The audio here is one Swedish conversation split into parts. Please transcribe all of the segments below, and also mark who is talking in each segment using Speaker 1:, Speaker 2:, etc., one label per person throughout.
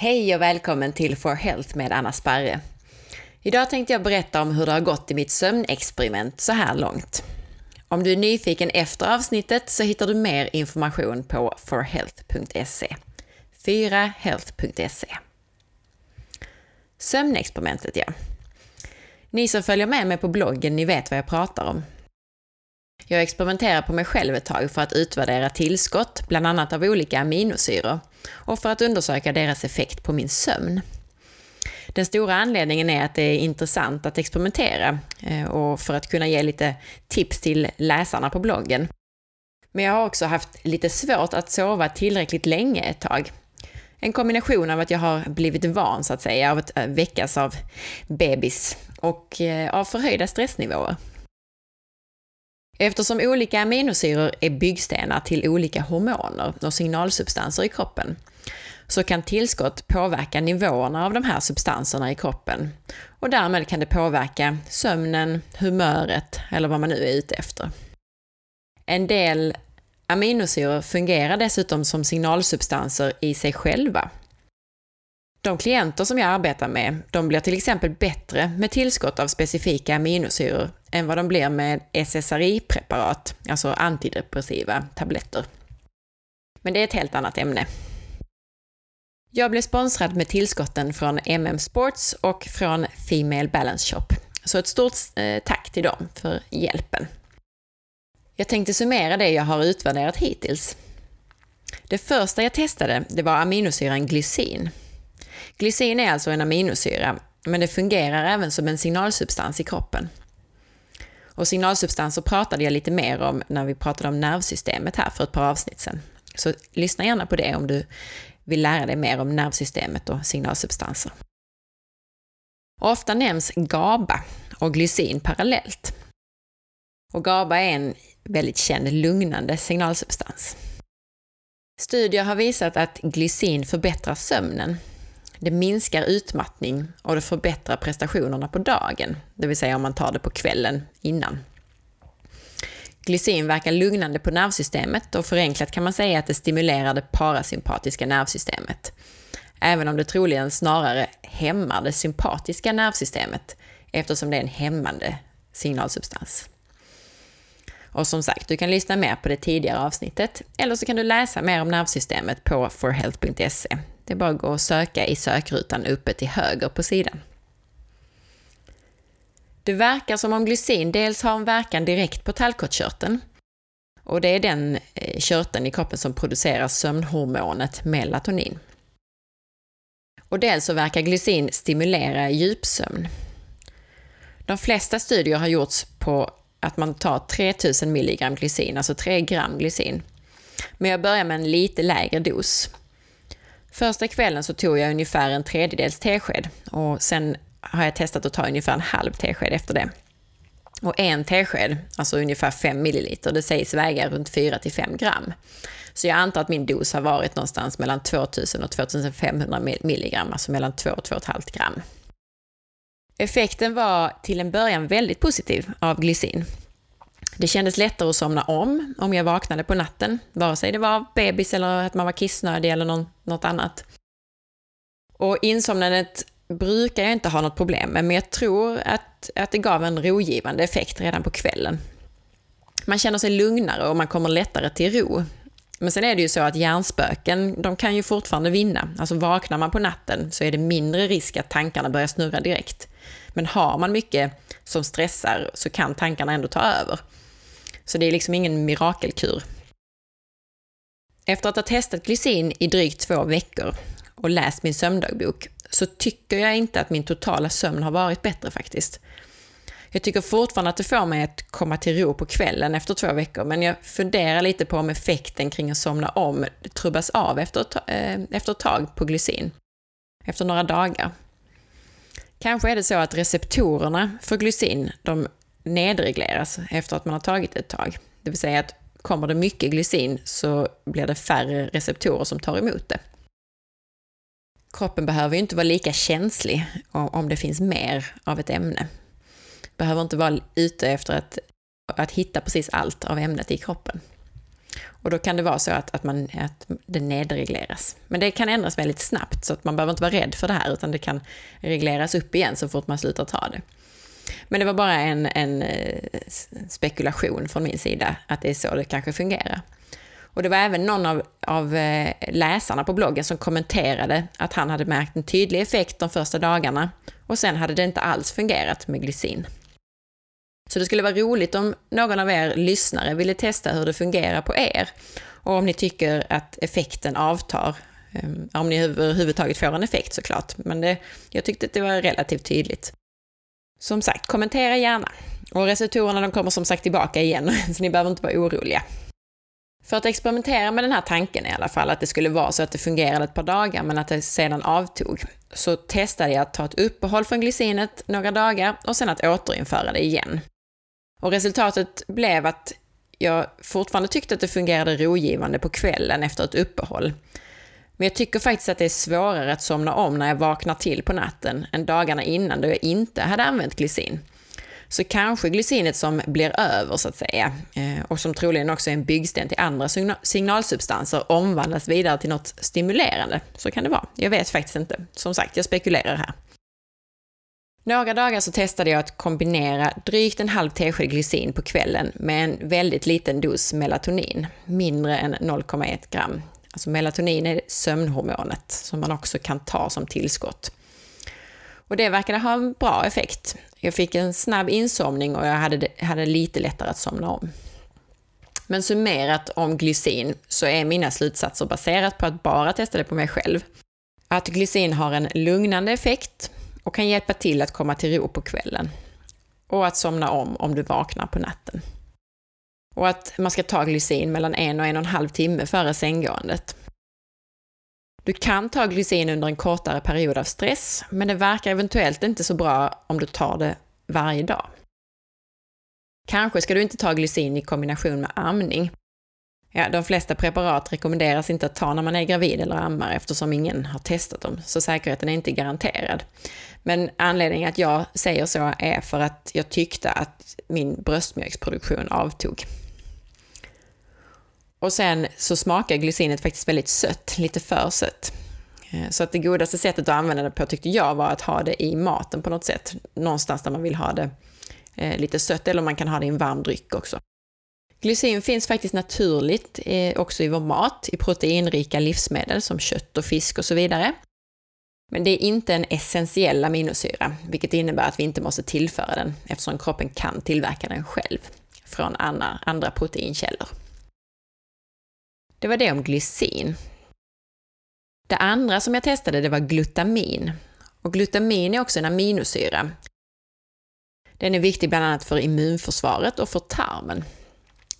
Speaker 1: Hej och välkommen till For Health med Anna Sparre. Idag tänkte jag berätta om hur det har gått i mitt sömnexperiment så här långt. Om du är nyfiken efter avsnittet så hittar du mer information på forhealth.se. 4health.se. Sömnexperimentet, ja. Ni som följer med mig på bloggen, ni vet vad jag pratar om. Jag experimenterar på mig själv ett tag för att utvärdera tillskott, bland annat av olika aminosyror, och för att undersöka deras effekt på min sömn. Den stora anledningen är att det är intressant att experimentera eh, och för att kunna ge lite tips till läsarna på bloggen. Men jag har också haft lite svårt att sova tillräckligt länge ett tag. En kombination av att jag har blivit van, så att säga, av att eh, väckas av bebis och eh, av förhöjda stressnivåer. Eftersom olika aminosyror är byggstenar till olika hormoner och signalsubstanser i kroppen så kan tillskott påverka nivåerna av de här substanserna i kroppen och därmed kan det påverka sömnen, humöret eller vad man nu är ute efter. En del aminosyror fungerar dessutom som signalsubstanser i sig själva. De klienter som jag arbetar med, de blir till exempel bättre med tillskott av specifika aminosyror än vad de blir med SSRI-preparat, alltså antidepressiva tabletter. Men det är ett helt annat ämne. Jag blev sponsrad med tillskotten från MM Sports och från Female Balance Shop. Så ett stort eh, tack till dem för hjälpen. Jag tänkte summera det jag har utvärderat hittills. Det första jag testade, det var aminosyran glycin. Glycin är alltså en aminosyra, men det fungerar även som en signalsubstans i kroppen. Och signalsubstanser pratade jag lite mer om när vi pratade om nervsystemet här för ett par avsnitt sedan. Så lyssna gärna på det om du vill lära dig mer om nervsystemet och signalsubstanser. Ofta nämns GABA och glycin parallellt. Och GABA är en väldigt känd lugnande signalsubstans. Studier har visat att glycin förbättrar sömnen. Det minskar utmattning och det förbättrar prestationerna på dagen, det vill säga om man tar det på kvällen innan. Glycin verkar lugnande på nervsystemet och förenklat kan man säga att det stimulerar det parasympatiska nervsystemet. Även om det troligen snarare hämmar det sympatiska nervsystemet eftersom det är en hämmande signalsubstans. Och som sagt, du kan lyssna mer på det tidigare avsnittet eller så kan du läsa mer om nervsystemet på forhealth.se. Det är bara att gå och söka i sökrutan uppe till höger på sidan. Det verkar som om glycin dels har en verkan direkt på tallkottkörteln, och det är den eh, körteln i kroppen som producerar sömnhormonet melatonin. Och dels så verkar glycin stimulera djupsömn. De flesta studier har gjorts på att man tar 3000 mg glycin, alltså 3 gram glycin. Men jag börjar med en lite lägre dos. Första kvällen så tog jag ungefär en tredjedels tesked och sen har jag testat att ta ungefär en halv tesked efter det. Och en tesked, alltså ungefär 5 milliliter, det sägs väga runt 4-5 gram. Så jag antar att min dos har varit någonstans mellan 2000 och 2500 milligram, alltså mellan 2 och 2,5 gram. Effekten var till en början väldigt positiv av glycin. Det kändes lättare att somna om om jag vaknade på natten, vare sig det var bebis eller att man var kissnödig eller något annat. Och insomnandet brukar jag inte ha något problem med, men jag tror att, att det gav en rogivande effekt redan på kvällen. Man känner sig lugnare och man kommer lättare till ro. Men sen är det ju så att hjärnspöken, de kan ju fortfarande vinna. Alltså vaknar man på natten så är det mindre risk att tankarna börjar snurra direkt. Men har man mycket som stressar så kan tankarna ändå ta över. Så det är liksom ingen mirakelkur. Efter att ha testat glycin i drygt två veckor och läst min sömndagbok så tycker jag inte att min totala sömn har varit bättre faktiskt. Jag tycker fortfarande att det får mig att komma till ro på kvällen efter två veckor, men jag funderar lite på om effekten kring att somna om trubbas av efter ett, eh, efter ett tag på glycin. Efter några dagar. Kanske är det så att receptorerna för glycin, de nedregleras efter att man har tagit ett tag. Det vill säga att kommer det mycket glycin så blir det färre receptorer som tar emot det. Kroppen behöver ju inte vara lika känslig om det finns mer av ett ämne. Behöver inte vara ute efter att, att hitta precis allt av ämnet i kroppen. Och då kan det vara så att, att, man, att det nedregleras. Men det kan ändras väldigt snabbt, så att man behöver inte vara rädd för det här, utan det kan regleras upp igen så fort man slutar ta det. Men det var bara en, en eh, spekulation från min sida, att det är så det kanske fungerar. Och det var även någon av, av eh, läsarna på bloggen som kommenterade att han hade märkt en tydlig effekt de första dagarna och sen hade det inte alls fungerat med glycin. Så det skulle vara roligt om någon av er lyssnare ville testa hur det fungerar på er och om ni tycker att effekten avtar. Ehm, om ni överhuvudtaget får en effekt såklart, men det, jag tyckte att det var relativt tydligt. Som sagt, kommentera gärna. Och receptorerna de kommer som sagt tillbaka igen, så ni behöver inte vara oroliga. För att experimentera med den här tanken i alla fall, att det skulle vara så att det fungerade ett par dagar men att det sedan avtog, så testade jag att ta ett uppehåll från glycinet några dagar och sen att återinföra det igen. Och resultatet blev att jag fortfarande tyckte att det fungerade rogivande på kvällen efter ett uppehåll. Men jag tycker faktiskt att det är svårare att somna om när jag vaknar till på natten än dagarna innan då jag inte hade använt glycin. Så kanske glycinet som blir över så att säga, eh, och som troligen också är en byggsten till andra signalsubstanser, omvandlas vidare till något stimulerande. Så kan det vara. Jag vet faktiskt inte. Som sagt, jag spekulerar här. Några dagar så testade jag att kombinera drygt en halv tesked glycin på kvällen med en väldigt liten dos melatonin, mindre än 0,1 gram. Alltså melatonin är sömnhormonet som man också kan ta som tillskott. Och det verkade ha en bra effekt. Jag fick en snabb insomning och jag hade, hade lite lättare att somna om. Men summerat om glycin så är mina slutsatser baserat på att bara testa det på mig själv. Att glycin har en lugnande effekt och kan hjälpa till att komma till ro på kvällen. Och att somna om om du vaknar på natten. Och att man ska ta glycin mellan en och en och en halv timme före sänggåendet. Du kan ta glycin under en kortare period av stress, men det verkar eventuellt inte så bra om du tar det varje dag. Kanske ska du inte ta glycin i kombination med amning. Ja, de flesta preparat rekommenderas inte att ta när man är gravid eller ammar eftersom ingen har testat dem, så säkerheten är inte garanterad. Men anledningen att jag säger så är för att jag tyckte att min bröstmjölksproduktion avtog. Och sen så smakar glycinet faktiskt väldigt sött, lite för sött. Eh, så att det godaste sättet att använda det på tyckte jag var att ha det i maten på något sätt. Någonstans där man vill ha det eh, lite sött, eller man kan ha det i en varm dryck också. Glycin finns faktiskt naturligt eh, också i vår mat, i proteinrika livsmedel som kött och fisk och så vidare. Men det är inte en essentiell aminosyra, vilket innebär att vi inte måste tillföra den eftersom kroppen kan tillverka den själv från andra proteinkällor. Det var det om glycin. Det andra som jag testade det var glutamin. Och glutamin är också en aminosyra. Den är viktig bland annat för immunförsvaret och för tarmen.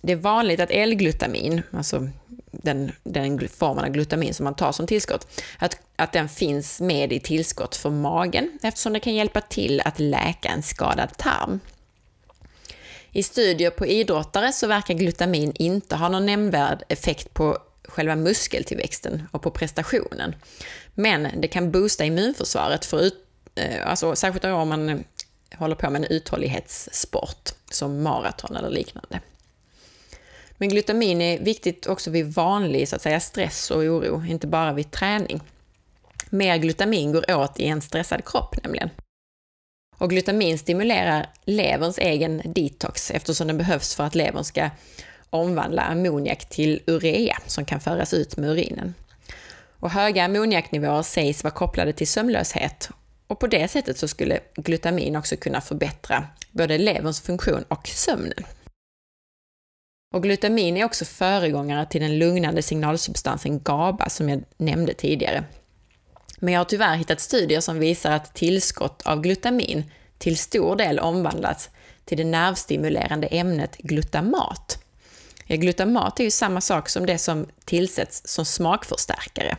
Speaker 1: Det är vanligt att L-glutamin, alltså den, den formen av glutamin som man tar som tillskott, att, att den finns med i tillskott för magen eftersom det kan hjälpa till att läka en skadad tarm. I studier på idrottare så verkar glutamin inte ha någon nämnvärd effekt på själva muskeltillväxten och på prestationen. Men det kan boosta immunförsvaret, för ut, eh, alltså, särskilt om man eh, håller på med en uthållighetssport som maraton eller liknande. Men glutamin är viktigt också vid vanlig så att säga, stress och oro, inte bara vid träning. Mer glutamin går åt i en stressad kropp nämligen. Och glutamin stimulerar leverns egen detox eftersom den behövs för att levern ska omvandla ammoniak till urea som kan föras ut med urinen. Och höga ammoniaknivåer sägs vara kopplade till sömnlöshet och på det sättet så skulle glutamin också kunna förbättra både leverns funktion och sömnen. Och glutamin är också föregångare till den lugnande signalsubstansen GABA som jag nämnde tidigare. Men jag har tyvärr hittat studier som visar att tillskott av glutamin till stor del omvandlats till det nervstimulerande ämnet glutamat. Ja, glutamat är ju samma sak som det som tillsätts som smakförstärkare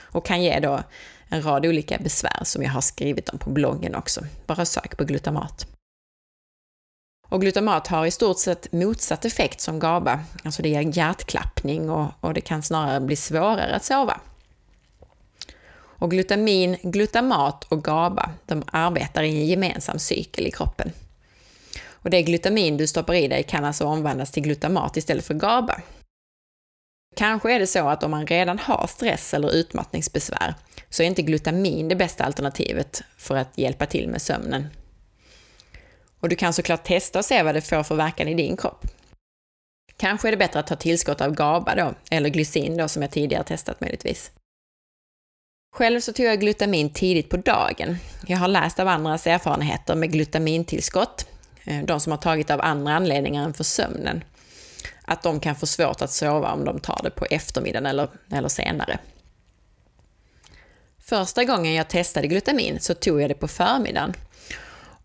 Speaker 1: och kan ge då en rad olika besvär som jag har skrivit om på bloggen också. Bara sök på glutamat. Och glutamat har i stort sett motsatt effekt som GABA, alltså det ger hjärtklappning och, och det kan snarare bli svårare att sova. Och glutamin, glutamat och GABA, de arbetar i en gemensam cykel i kroppen. Och det glutamin du stoppar i dig kan alltså omvandlas till glutamat istället för GABA. Kanske är det så att om man redan har stress eller utmattningsbesvär så är inte glutamin det bästa alternativet för att hjälpa till med sömnen. Och du kan såklart testa och se vad det får för verkan i din kropp. Kanske är det bättre att ta tillskott av GABA då, eller glycin då som jag tidigare testat möjligtvis. Själv så tog jag glutamin tidigt på dagen. Jag har läst av andras erfarenheter med glutamintillskott, eh, de som har tagit av andra anledningar än för sömnen. Att de kan få svårt att sova om de tar det på eftermiddagen eller, eller senare. Första gången jag testade glutamin så tog jag det på förmiddagen.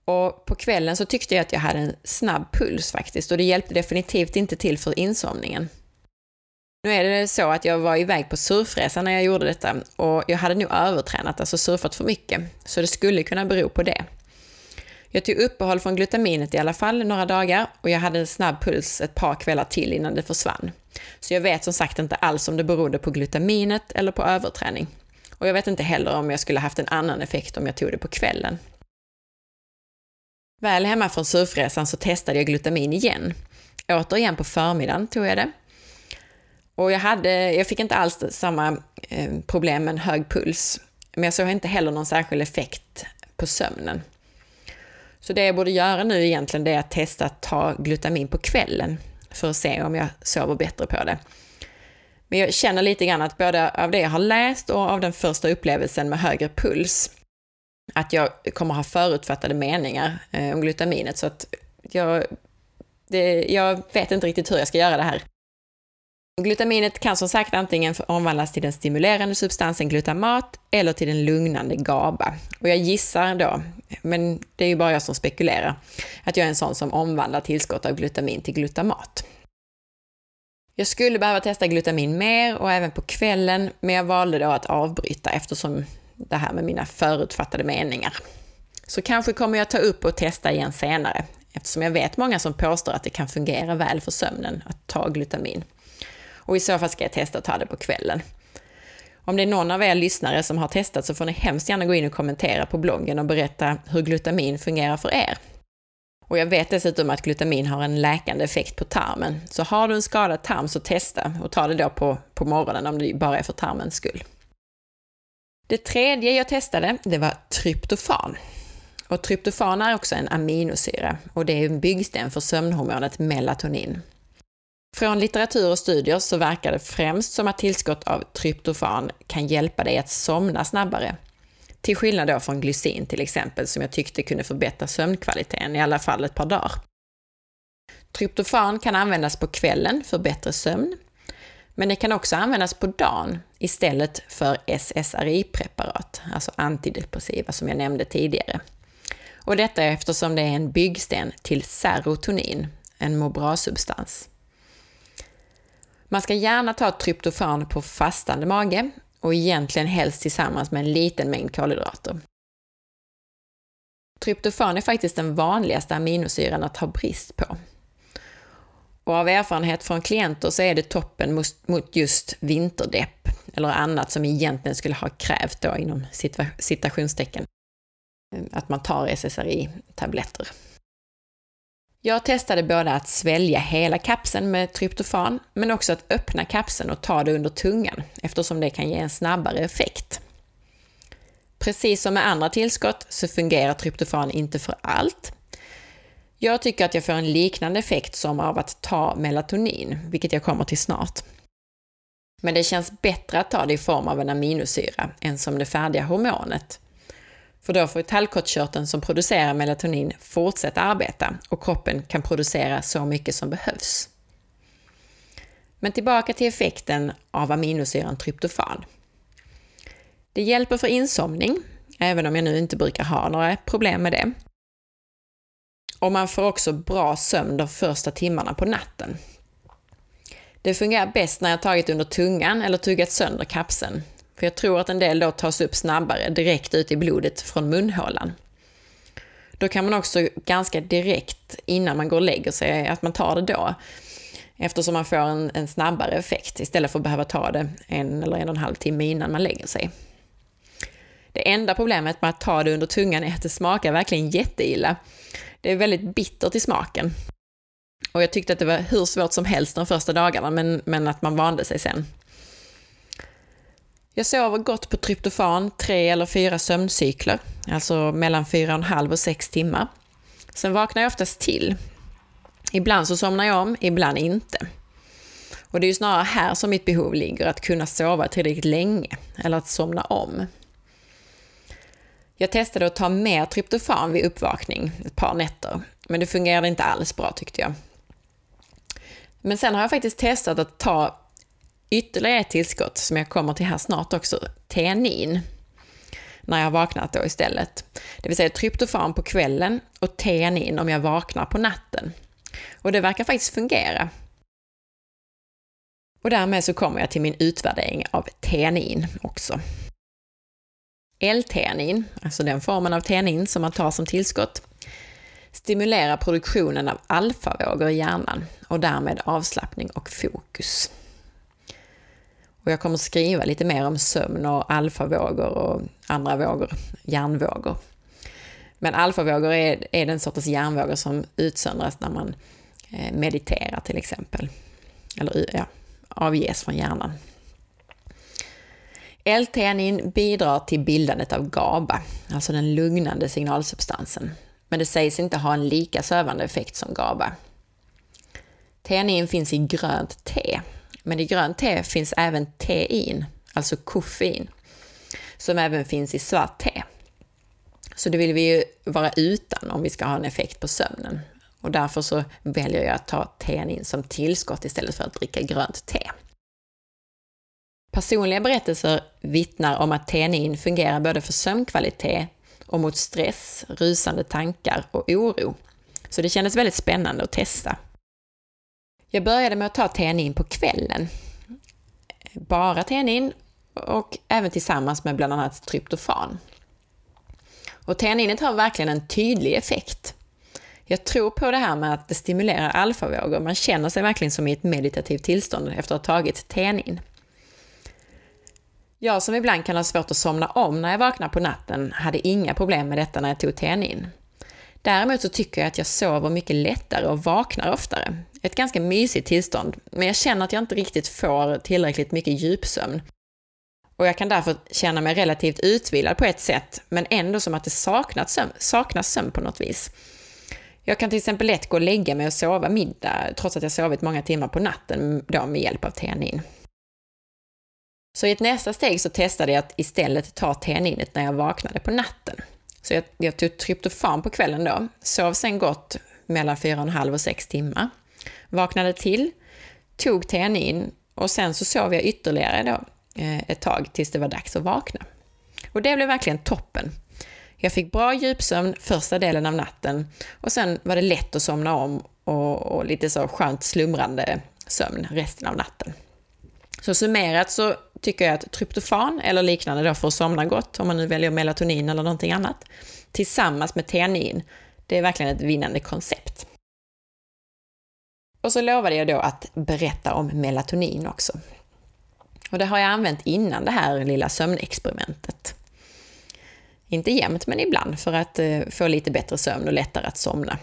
Speaker 1: Och på kvällen så tyckte jag att jag hade en snabb puls faktiskt och det hjälpte definitivt inte till för insomningen. Nu är det så att jag var iväg på surfresa när jag gjorde detta och jag hade nog övertränat, alltså surfat för mycket, så det skulle kunna bero på det. Jag tog uppehåll från glutaminet i alla fall några dagar och jag hade en snabb puls ett par kvällar till innan det försvann. Så jag vet som sagt inte alls om det berodde på glutaminet eller på överträning. Och jag vet inte heller om jag skulle haft en annan effekt om jag tog det på kvällen. Väl hemma från surfresan så testade jag glutamin igen. Återigen på förmiddagen tog jag det. Och jag, hade, jag fick inte alls samma eh, problem med en hög puls. Men jag såg inte heller någon särskild effekt på sömnen. Så det jag borde göra nu egentligen det är att testa att ta glutamin på kvällen för att se om jag sover bättre på det. Men jag känner lite grann att både av det jag har läst och av den första upplevelsen med högre puls, att jag kommer ha förutfattade meningar eh, om glutaminet. Så att jag, det, jag vet inte riktigt hur jag ska göra det här. Glutaminet kan som sagt antingen omvandlas till den stimulerande substansen glutamat eller till den lugnande GABA. Och jag gissar då, men det är ju bara jag som spekulerar, att jag är en sån som omvandlar tillskott av glutamin till glutamat. Jag skulle behöva testa glutamin mer och även på kvällen, men jag valde då att avbryta eftersom det här med mina förutfattade meningar. Så kanske kommer jag ta upp och testa igen senare, eftersom jag vet många som påstår att det kan fungera väl för sömnen att ta glutamin. Och i så fall ska jag testa att ta det på kvällen. Om det är någon av er lyssnare som har testat så får ni hemskt gärna gå in och kommentera på bloggen och berätta hur glutamin fungerar för er. Och jag vet dessutom att glutamin har en läkande effekt på tarmen. Så har du en skadad tarm så testa och ta det då på, på morgonen om det bara är för tarmens skull. Det tredje jag testade, det var tryptofan. Och tryptofan är också en aminosyra och det är en byggsten för sömnhormonet melatonin. Från litteratur och studier så verkar det främst som att tillskott av tryptofan kan hjälpa dig att somna snabbare. Till skillnad då från glycin till exempel, som jag tyckte kunde förbättra sömnkvaliteten i alla fall ett par dagar. Tryptofan kan användas på kvällen för bättre sömn, men det kan också användas på dagen istället för SSRI-preparat, alltså antidepressiva som jag nämnde tidigare. Och detta eftersom det är en byggsten till serotonin, en må bra-substans. Man ska gärna ta tryptofan på fastande mage och egentligen helst tillsammans med en liten mängd kolhydrater. Tryptofan är faktiskt den vanligaste aminosyran att ha brist på. Och av erfarenhet från klienter så är det toppen mot just vinterdepp, eller annat som egentligen skulle ha krävt då inom citationstecken, eh, att man tar SSRI-tabletter. Jag testade både att svälja hela kapseln med tryptofan, men också att öppna kapseln och ta det under tungan, eftersom det kan ge en snabbare effekt. Precis som med andra tillskott så fungerar tryptofan inte för allt. Jag tycker att jag får en liknande effekt som av att ta melatonin, vilket jag kommer till snart. Men det känns bättre att ta det i form av en aminosyra än som det färdiga hormonet, för då får tallkottkörteln som producerar melatonin fortsätta arbeta och kroppen kan producera så mycket som behövs. Men tillbaka till effekten av aminosyran tryptofan. Det hjälper för insomning, även om jag nu inte brukar ha några problem med det. Och man får också bra sömn de första timmarna på natten. Det fungerar bäst när jag tagit under tungan eller tuggat sönder kapseln, för jag tror att en del då tas upp snabbare direkt ut i blodet från munhålan. Då kan man också ganska direkt innan man går och lägger sig, att man tar det då. Eftersom man får en, en snabbare effekt istället för att behöva ta det en eller en och en halv timme innan man lägger sig. Det enda problemet med att ta det under tungan är att det smakar verkligen jätteilla. Det är väldigt bittert i smaken. Och jag tyckte att det var hur svårt som helst de första dagarna, men, men att man vande sig sen. Jag sover gott på tryptofan tre eller fyra sömncykler, alltså mellan fyra och en halv och sex timmar. Sen vaknar jag oftast till. Ibland så somnar jag om, ibland inte. Och det är ju snarare här som mitt behov ligger, att kunna sova tillräckligt länge, eller att somna om. Jag testade att ta mer tryptofan vid uppvakning ett par nätter, men det fungerade inte alls bra tyckte jag. Men sen har jag faktiskt testat att ta ytterligare ett tillskott som jag kommer till här snart också, teanin, när jag har vaknat då istället. Det vill säga tryptofan på kvällen och teanin om jag vaknar på natten. Och det verkar faktiskt fungera. Och därmed så kommer jag till min utvärdering av teanin också. L-teanin, alltså den formen av teanin som man tar som tillskott, stimulerar produktionen av alfavågor i hjärnan och därmed avslappning och fokus. Och jag kommer skriva lite mer om sömn och alfavågor och andra vågor, hjärnvågor. Men alfavågor är, är den sortens hjärnvågor som utsöndras när man eh, mediterar till exempel. Eller ja, avges från hjärnan. L-theanin bidrar till bildandet av GABA, alltså den lugnande signalsubstansen. Men det sägs inte ha en lika sövande effekt som GABA. Theanin finns i grönt te, men i grönt te finns även tein, alltså koffein, som även finns i svart te. Så det vill vi ju vara utan om vi ska ha en effekt på sömnen. Och därför så väljer jag att ta teanin som tillskott istället för att dricka grönt te. Personliga berättelser vittnar om att teanin fungerar både för sömnkvalitet och mot stress, rusande tankar och oro. Så det kändes väldigt spännande att testa. Jag började med att ta tenin på kvällen. Bara tenin och även tillsammans med bland annat tryptofan. Och teaninet har verkligen en tydlig effekt. Jag tror på det här med att det stimulerar alfavågor. Man känner sig verkligen som i ett meditativt tillstånd efter att ha tagit tenin. Jag som ibland kan ha svårt att somna om när jag vaknar på natten hade inga problem med detta när jag tog tenin. Däremot så tycker jag att jag sover mycket lättare och vaknar oftare. Ett ganska mysigt tillstånd, men jag känner att jag inte riktigt får tillräckligt mycket djupsömn. Och jag kan därför känna mig relativt utvilad på ett sätt, men ändå som att det saknas sömn, saknas sömn på något vis. Jag kan till exempel lätt gå och lägga mig och sova middag, trots att jag sovit många timmar på natten, då med hjälp av teanin. Så i ett nästa steg så testade jag att istället ta teaninet när jag vaknade på natten. Så jag, jag tog tryptofan på kvällen då, sov sen gott mellan fyra och 6 timmar. Vaknade till, tog teanin och sen så sov jag ytterligare då eh, ett tag tills det var dags att vakna. Och det blev verkligen toppen. Jag fick bra djupsömn första delen av natten och sen var det lätt att somna om och, och lite så skönt slumrande sömn resten av natten. Så summerat så tycker jag att tryptofan eller liknande då för att somna gott, om man nu väljer melatonin eller någonting annat, tillsammans med teanin, det är verkligen ett vinnande koncept. Och så lovade jag då att berätta om melatonin också. Och det har jag använt innan det här lilla sömnexperimentet. Inte jämt, men ibland för att eh, få lite bättre sömn och lättare att somna.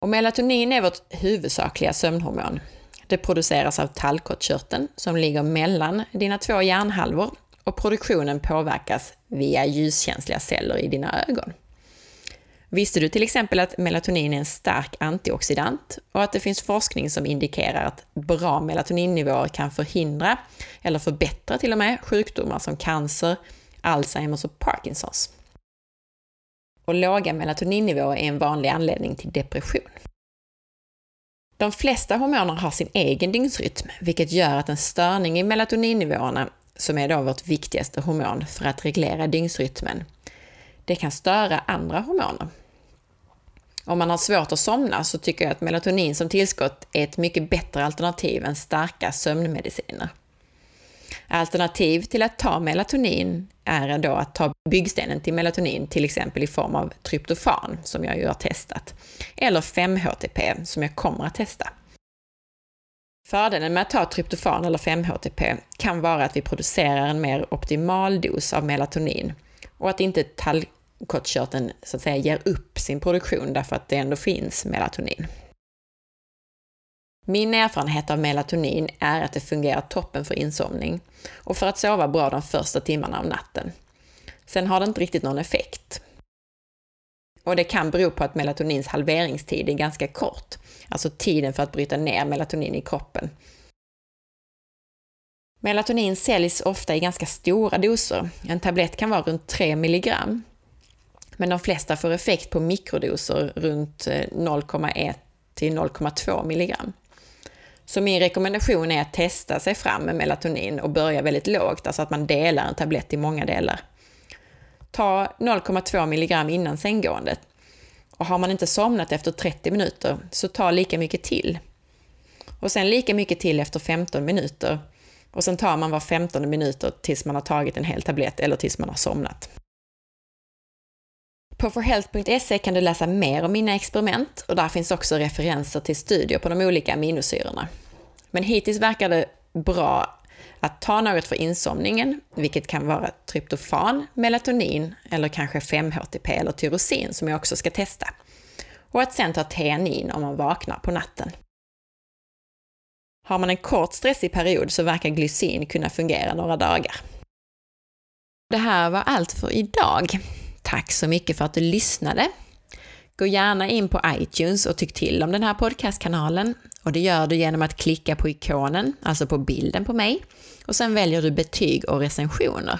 Speaker 1: Och melatonin är vårt huvudsakliga sömnhormon. Det produceras av tallkottkörteln som ligger mellan dina två hjärnhalvor och produktionen påverkas via ljuskänsliga celler i dina ögon. Visste du till exempel att melatonin är en stark antioxidant och att det finns forskning som indikerar att bra melatoninnivåer kan förhindra, eller förbättra till och med, sjukdomar som cancer, Alzheimers och Parkinsons? Och låga melatoninnivåer är en vanlig anledning till depression. De flesta hormoner har sin egen dygnsrytm, vilket gör att en störning i melatoninnivåerna, som är då vårt viktigaste hormon för att reglera dygnsrytmen, det kan störa andra hormoner. Om man har svårt att somna så tycker jag att melatonin som tillskott är ett mycket bättre alternativ än starka sömnmediciner. Alternativ till att ta melatonin är då att ta byggstenen till melatonin, till exempel i form av tryptofan, som jag ju har testat, eller 5-HTP, som jag kommer att testa. Fördelen med att ta tryptofan eller 5-HTP kan vara att vi producerar en mer optimal dos av melatonin och att inte tallkottkörteln så att säga ger upp sin produktion därför att det ändå finns melatonin. Min erfarenhet av melatonin är att det fungerar toppen för insomning och för att sova bra de första timmarna av natten. Sen har det inte riktigt någon effekt. Och det kan bero på att melatonins halveringstid är ganska kort, alltså tiden för att bryta ner melatonin i kroppen. Melatonin säljs ofta i ganska stora doser. En tablett kan vara runt 3 milligram. Men de flesta får effekt på mikrodoser runt eh, 0,1 till 0,2 milligram. Så min rekommendation är att testa sig fram med melatonin och börja väldigt lågt, alltså att man delar en tablett i många delar. Ta 0,2 milligram innan sänggåendet. Och har man inte somnat efter 30 minuter, så ta lika mycket till. Och sen lika mycket till efter 15 minuter. Och sen tar man var 15 minuter tills man har tagit en hel tablett eller tills man har somnat. På forhealth.se kan du läsa mer om mina experiment och där finns också referenser till studier på de olika aminosyrorna. Men hittills verkar det bra att ta något för insomningen, vilket kan vara tryptofan, melatonin eller kanske 5-HTP eller tyrosin som jag också ska testa. Och att sen ta teanin om man vaknar på natten. Har man en kort stressig period så verkar glycin kunna fungera några dagar. Det här var allt för idag. Tack så mycket för att du lyssnade. Gå gärna in på iTunes och tyck till om den här podcastkanalen. Och det gör du genom att klicka på ikonen, alltså på bilden på mig. Och sen väljer du betyg och recensioner.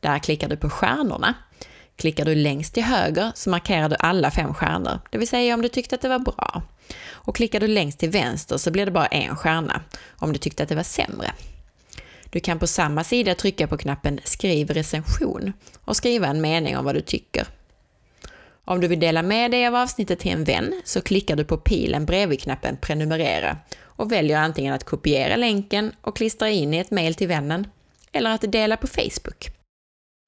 Speaker 1: Där klickar du på stjärnorna. Klickar du längst till höger så markerar du alla fem stjärnor, det vill säga om du tyckte att det var bra. Och klickar du längst till vänster så blir det bara en stjärna, om du tyckte att det var sämre. Du kan på samma sida trycka på knappen Skriv recension och skriva en mening om vad du tycker. Om du vill dela med dig av avsnittet till en vän så klickar du på pilen bredvid knappen Prenumerera och väljer antingen att kopiera länken och klistra in i ett mejl till vännen eller att dela på Facebook.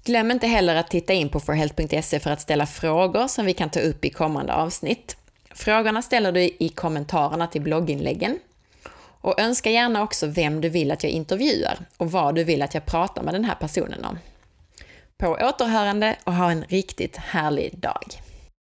Speaker 1: Glöm inte heller att titta in på forhealth.se för att ställa frågor som vi kan ta upp i kommande avsnitt. Frågorna ställer du i kommentarerna till blogginläggen och önska gärna också vem du vill att jag intervjuar och vad du vill att jag pratar med den här personen om. På återhörande och ha en riktigt härlig dag!